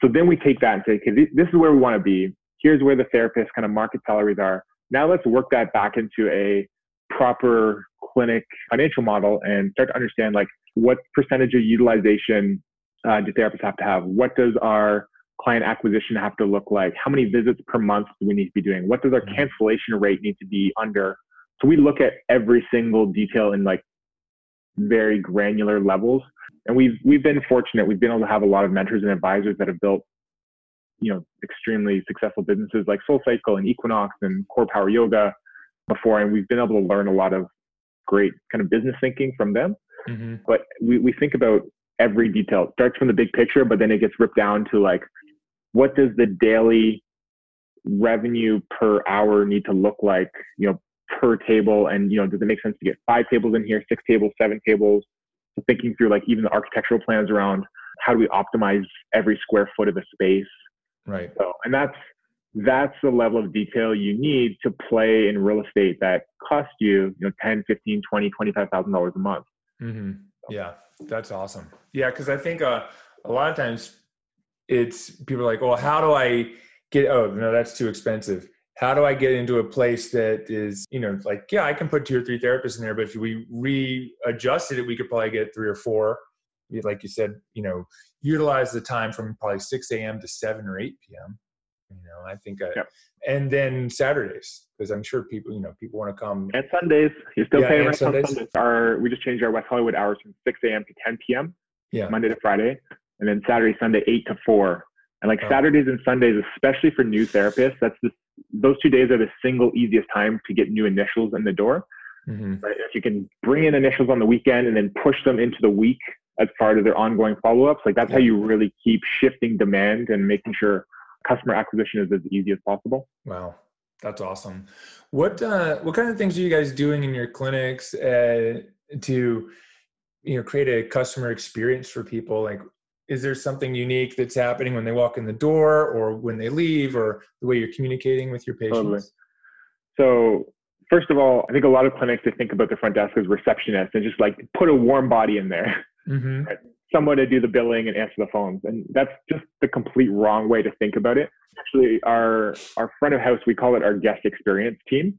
So then we take that and say, okay, this is where we want to be. Here's where the therapist kind of market salaries are. Now let's work that back into a proper clinic financial model and start to understand like what percentage of utilization uh, do therapists have to have? What does our client acquisition have to look like? How many visits per month do we need to be doing? What does our mm-hmm. cancellation rate need to be under? So we look at every single detail in like very granular levels. And we've we've been fortunate. We've been able to have a lot of mentors and advisors that have built, you know, extremely successful businesses like SoulCycle and Equinox and Core Power Yoga before, and we've been able to learn a lot of great kind of business thinking from them. Mm-hmm. But we, we think about every detail. It starts from the big picture, but then it gets ripped down to like what does the daily revenue per hour need to look like, you know, per table? And, you know, does it make sense to get five tables in here, six tables, seven tables? So thinking through like even the architectural plans around how do we optimize every square foot of the space? Right. So, and that's, that's the level of detail you need to play in real estate that costs you, you know, 10, 15, 20, $25,000 a month. Mm-hmm. Yeah, that's awesome. Yeah, because I think uh, a lot of times it's people are like, well, how do I get? Oh, no, that's too expensive. How do I get into a place that is, you know, like, yeah, I can put two or three therapists in there, but if we readjusted it, we could probably get three or four. Like you said, you know, utilize the time from probably 6 a.m. to 7 or 8 p.m. You know, I think, I, yep. and then Saturdays because I'm sure people, you know, people want to come. And Sundays, you're still yeah, paying rent Sundays. on Sundays. Our we just changed our West Hollywood hours from 6 a.m. to 10 p.m. Yeah. Monday to Friday, and then Saturday, Sunday, eight to four. And like oh. Saturdays and Sundays, especially for new therapists, that's the, those two days are the single easiest time to get new initials in the door. Mm-hmm. If you can bring in initials on the weekend and then push them into the week as part of their ongoing follow-ups, like that's yeah. how you really keep shifting demand and making sure customer acquisition is as easy as possible. Wow, that's awesome. What uh, what kind of things are you guys doing in your clinics uh, to you know create a customer experience for people? Like, is there something unique that's happening when they walk in the door, or when they leave, or the way you're communicating with your patients? Totally. So first of all, I think a lot of clinics they think about the front desk as receptionists and just like put a warm body in there. Mm-hmm someone to do the billing and answer the phones. And that's just the complete wrong way to think about it. Actually, our, our front of house, we call it our guest experience team.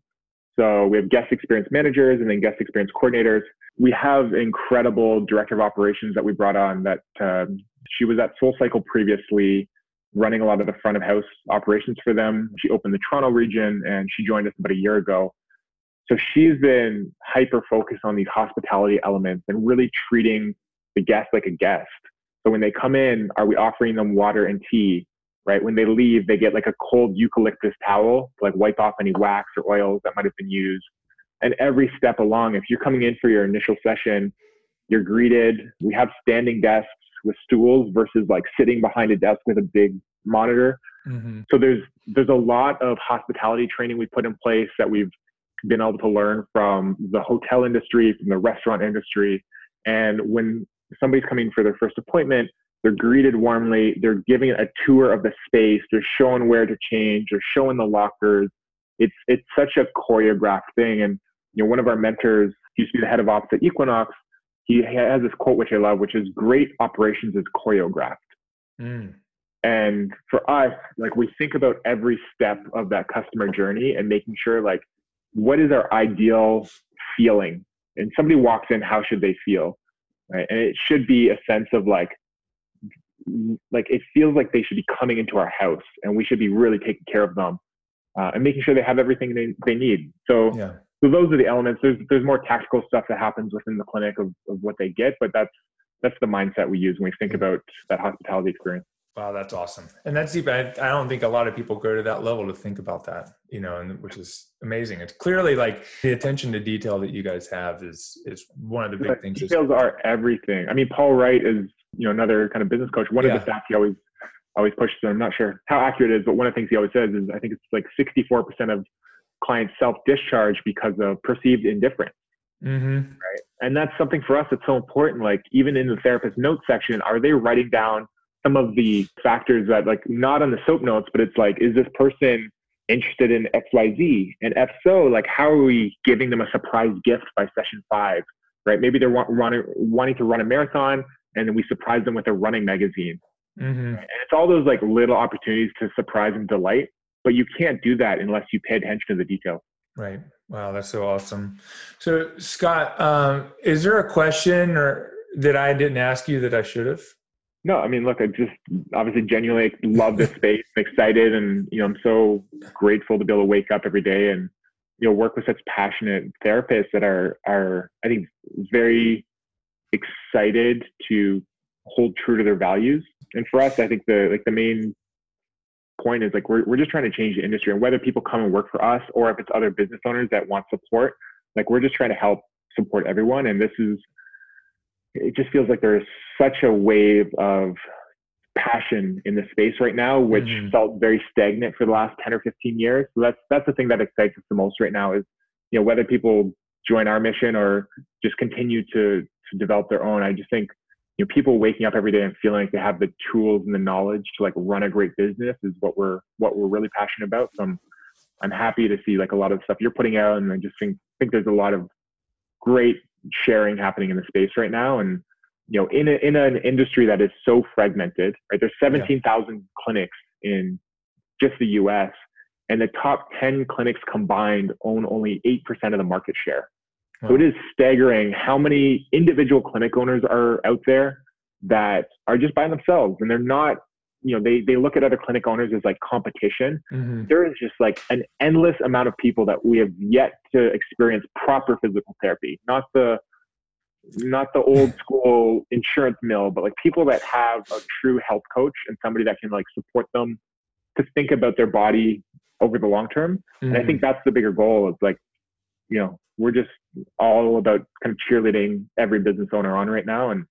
So we have guest experience managers and then guest experience coordinators. We have incredible director of operations that we brought on that um, she was at SoulCycle previously running a lot of the front of house operations for them. She opened the Toronto region and she joined us about a year ago. So she's been hyper focused on these hospitality elements and really treating the guest like a guest. So when they come in, are we offering them water and tea? Right. When they leave, they get like a cold eucalyptus towel to like wipe off any wax or oils that might have been used. And every step along, if you're coming in for your initial session, you're greeted. We have standing desks with stools versus like sitting behind a desk with a big monitor. Mm-hmm. So there's there's a lot of hospitality training we put in place that we've been able to learn from the hotel industry, from the restaurant industry. And when somebody's coming for their first appointment, they're greeted warmly, they're giving a tour of the space, they're showing where to change, they're showing the lockers. It's it's such a choreographed thing. And you know, one of our mentors used to be the head of ops at Equinox. He has this quote which I love, which is great operations is choreographed. Mm. And for us, like we think about every step of that customer journey and making sure like what is our ideal feeling? And somebody walks in, how should they feel? Right? And it should be a sense of like, like it feels like they should be coming into our house, and we should be really taking care of them uh, and making sure they have everything they, they need. So, yeah. so those are the elements. There's there's more tactical stuff that happens within the clinic of, of what they get, but that's that's the mindset we use when we think about that hospitality experience. Wow, that's awesome. And that's deep. I, I don't think a lot of people go to that level to think about that, you know, and which is amazing. It's clearly like the attention to detail that you guys have is is one of the big things. Details are everything. I mean, Paul Wright is, you know, another kind of business coach. One yeah. of the stats he always always pushes, I'm not sure how accurate it is, but one of the things he always says is I think it's like 64% of clients self-discharge because of perceived indifference. Mm-hmm. Right. And that's something for us that's so important. Like even in the therapist notes section, are they writing down some of the factors that like not on the soap notes, but it's like, is this person interested in XYZ? And if so, like how are we giving them a surprise gift by session five? Right. Maybe they're running, wanting to run a marathon and then we surprise them with a running magazine. Mm-hmm. And it's all those like little opportunities to surprise and delight, but you can't do that unless you pay attention to the details. Right. Wow, that's so awesome. So, Scott, um, is there a question or that I didn't ask you that I should have? No, I mean, look, I just obviously genuinely love this space. I'm excited, and you know, I'm so grateful to be able to wake up every day and you know work with such passionate therapists that are are I think very excited to hold true to their values. And for us, I think the like the main point is like we're we're just trying to change the industry, and whether people come and work for us or if it's other business owners that want support, like we're just trying to help support everyone. And this is it just feels like there's such a wave of passion in the space right now, which mm-hmm. felt very stagnant for the last 10 or 15 years. So that's that's the thing that excites us the most right now is, you know, whether people join our mission or just continue to to develop their own. I just think, you know, people waking up every day and feeling like they have the tools and the knowledge to like run a great business is what we're what we're really passionate about. So I'm I'm happy to see like a lot of stuff you're putting out and I just think think there's a lot of great sharing happening in the space right now. And you know, in a, in an industry that is so fragmented, right? There's 17,000 yeah. clinics in just the U.S. and the top 10 clinics combined own only 8% of the market share. Wow. So it is staggering how many individual clinic owners are out there that are just by themselves and they're not you know they they look at other clinic owners as like competition mm-hmm. there is just like an endless amount of people that we have yet to experience proper physical therapy not the not the old school insurance mill but like people that have a true health coach and somebody that can like support them to think about their body over the long term mm-hmm. and i think mm-hmm. that's the bigger goal is like you know we're just all about kind of cheerleading every business owner on right now and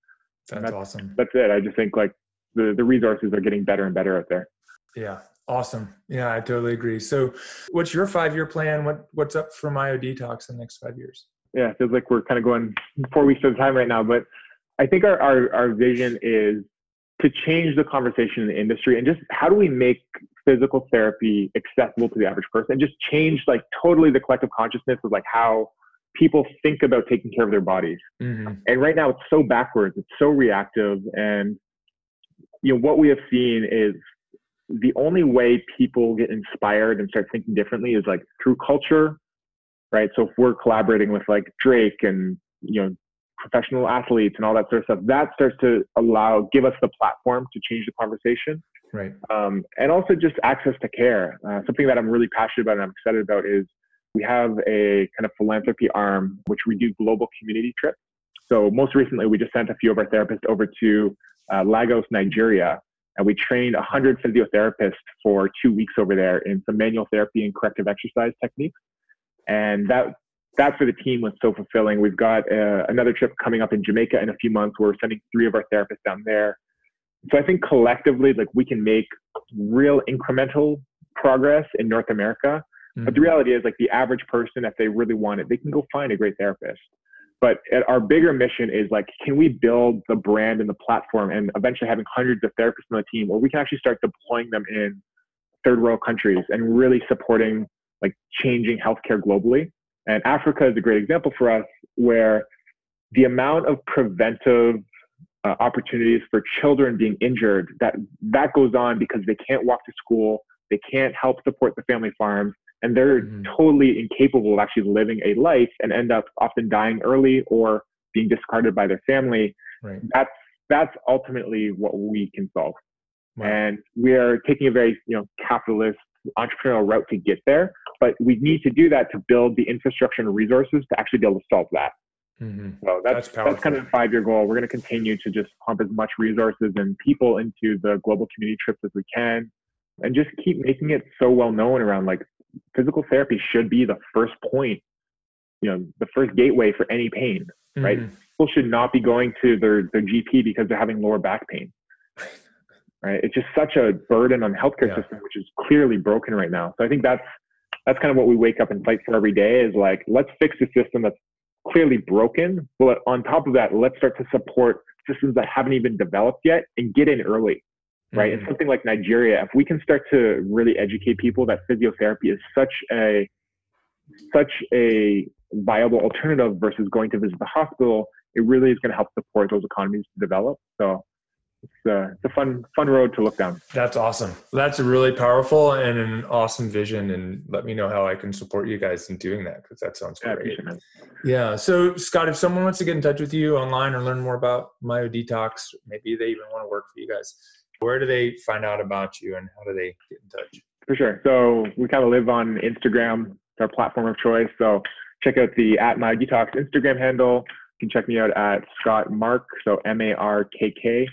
that's, that's awesome that's it i just think like the, the resources are getting better and better out there. Yeah. Awesome. Yeah, I totally agree. So what's your five year plan? What what's up for Myodetox in the next five years? Yeah, it feels like we're kind of going four weeks at a time right now. But I think our, our, our vision is to change the conversation in the industry and just how do we make physical therapy accessible to the average person and just change like totally the collective consciousness of like how people think about taking care of their bodies. Mm-hmm. And right now it's so backwards, it's so reactive and you know what we have seen is the only way people get inspired and start thinking differently is like through culture right? So if we're collaborating with like drake and you know professional athletes and all that sort of stuff that starts to allow give us the platform to change the conversation. Right. Um, and also just access to care. Uh, something that i'm really passionate about and i'm excited about is we have a kind of philanthropy arm which we do global community trips. So most recently we just sent a few of our therapists over to uh, Lagos, Nigeria, and we trained 100 physiotherapists for two weeks over there in some manual therapy and corrective exercise techniques. And that that for the team was so fulfilling. We've got uh, another trip coming up in Jamaica in a few months. Where we're sending three of our therapists down there. So I think collectively, like we can make real incremental progress in North America. Mm-hmm. But the mm-hmm. reality is, like the average person, if they really want it, they can go find a great therapist. But our bigger mission is like, can we build the brand and the platform and eventually having hundreds of therapists on the team where we can actually start deploying them in third world countries and really supporting like changing healthcare globally. And Africa is a great example for us where the amount of preventive uh, opportunities for children being injured that that goes on because they can't walk to school, they can't help support the family farms, and they're mm-hmm. totally incapable of actually living a life and end up often dying early or being discarded by their family. Right. That's that's ultimately what we can solve. Wow. And we are taking a very you know capitalist entrepreneurial route to get there, but we need to do that to build the infrastructure and resources to actually be able to solve that. Mm-hmm. So that's that's, that's, kind of a five year goal. We're going to continue to just pump as much resources and people into the global community trips as we can, and just keep making it so well known around like physical therapy should be the first point, you know, the first gateway for any pain, mm-hmm. right? People should not be going to their their GP because they're having lower back pain. Right? It's just such a burden on the healthcare yeah. system, which is clearly broken right now. So I think that's that's kind of what we wake up and fight for every day is like let's fix the system that's clearly broken. But on top of that, let's start to support systems that haven't even developed yet and get in early, right? Mm-hmm. And something like Nigeria, if we can start to really educate people that physiotherapy is such a such a viable alternative versus going to visit the hospital, it really is going to help support those economies to develop. So it's, uh, it's a fun fun road to look down. That's awesome. That's a really powerful and an awesome vision. And let me know how I can support you guys in doing that because that sounds great. Yeah, yeah. So Scott, if someone wants to get in touch with you online or learn more about Myodetox, maybe they even want to work for you guys. Where do they find out about you and how do they get in touch? For sure. So we kind of live on Instagram. It's our platform of choice. So check out the at MyoDetox Instagram handle. You can check me out at Scott Mark, so M A R K K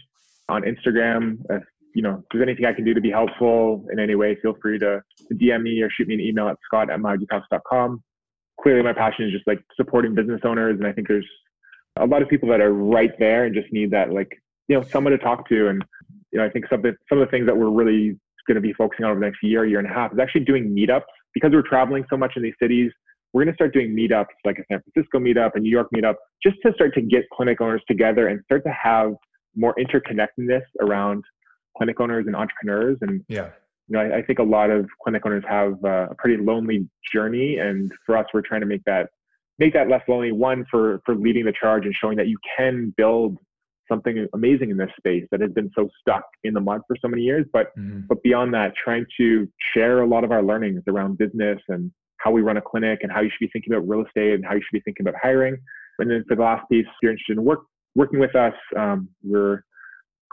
on Instagram. If, you know, if there's anything I can do to be helpful in any way, feel free to, to DM me or shoot me an email at scott at myodetox.com. Clearly, my passion is just like supporting business owners. And I think there's a lot of people that are right there and just need that, like, you know, someone to talk to. And, you know, I think some of the, some of the things that we're really going to be focusing on over the next year, year and a half is actually doing meetups because we're traveling so much in these cities. We're going to start doing meetups like a San Francisco meetup, a New York meetup, just to start to get clinic owners together and start to have more interconnectedness around clinic owners and entrepreneurs. And yeah, you know, I, I think a lot of clinic owners have uh, a pretty lonely journey, and for us, we're trying to make that make that less lonely. One for for leading the charge and showing that you can build something amazing in this space that has been so stuck in the mud for so many years. But mm-hmm. but beyond that, trying to share a lot of our learnings around business and how we run a clinic and how you should be thinking about real estate and how you should be thinking about hiring. And then for the last piece, if you're interested in work working with us. Um, we're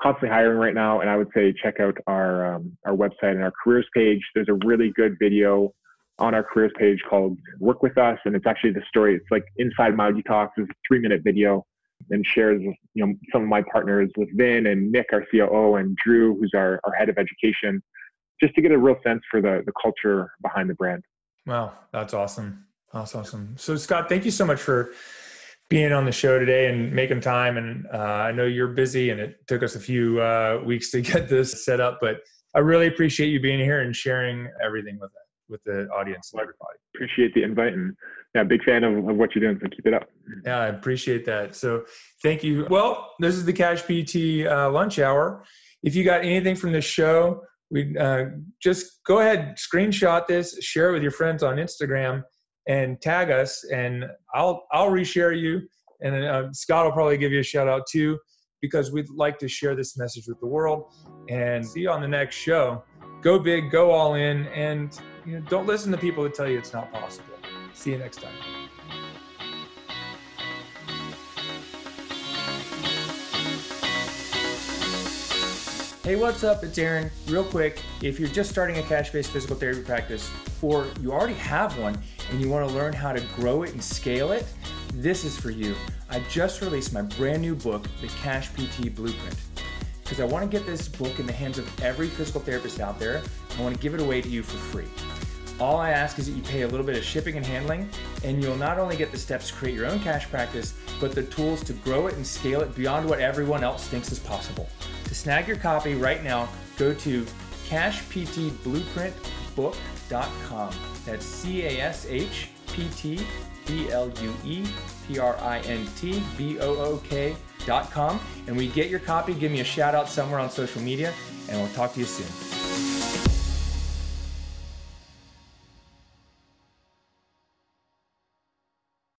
constantly hiring right now, and I would say check out our um, our website and our careers page. There's a really good video on our careers page called "Work with Us," and it's actually the story. It's like inside MyoDetox. It's a three minute video and shares you know some of my partners with Vin and Nick, our COO, and Drew, who's our, our head of education, just to get a real sense for the the culture behind the brand. Wow, that's awesome. That's awesome. So Scott, thank you so much for being on the show today and making time. And uh, I know you're busy and it took us a few uh, weeks to get this set up, but I really appreciate you being here and sharing everything with with the audience and everybody. Appreciate the invite and yeah, big fan of, of what you're doing. So keep it up. Yeah, I appreciate that. So thank you. Well, this is the Cash PT uh, lunch hour. If you got anything from this show, we uh, just go ahead, screenshot this, share it with your friends on Instagram and tag us, and I'll I'll reshare you, and uh, Scott will probably give you a shout out too, because we'd like to share this message with the world. And see you on the next show. Go big, go all in, and you know, don't listen to people that tell you it's not possible. See you next time. Hey, what's up? It's Aaron. Real quick, if you're just starting a cash based physical therapy practice, or you already have one and you want to learn how to grow it and scale it, this is for you. I just released my brand new book, The Cash PT Blueprint, because I want to get this book in the hands of every physical therapist out there. I want to give it away to you for free. All I ask is that you pay a little bit of shipping and handling, and you'll not only get the steps to create your own cash practice, but the tools to grow it and scale it beyond what everyone else thinks is possible. To snag your copy right now, go to cashptblueprintbook.com. That's C A S H P T B L U E P R I N T B O O K dot com. And we get your copy, give me a shout out somewhere on social media, and we'll talk to you soon.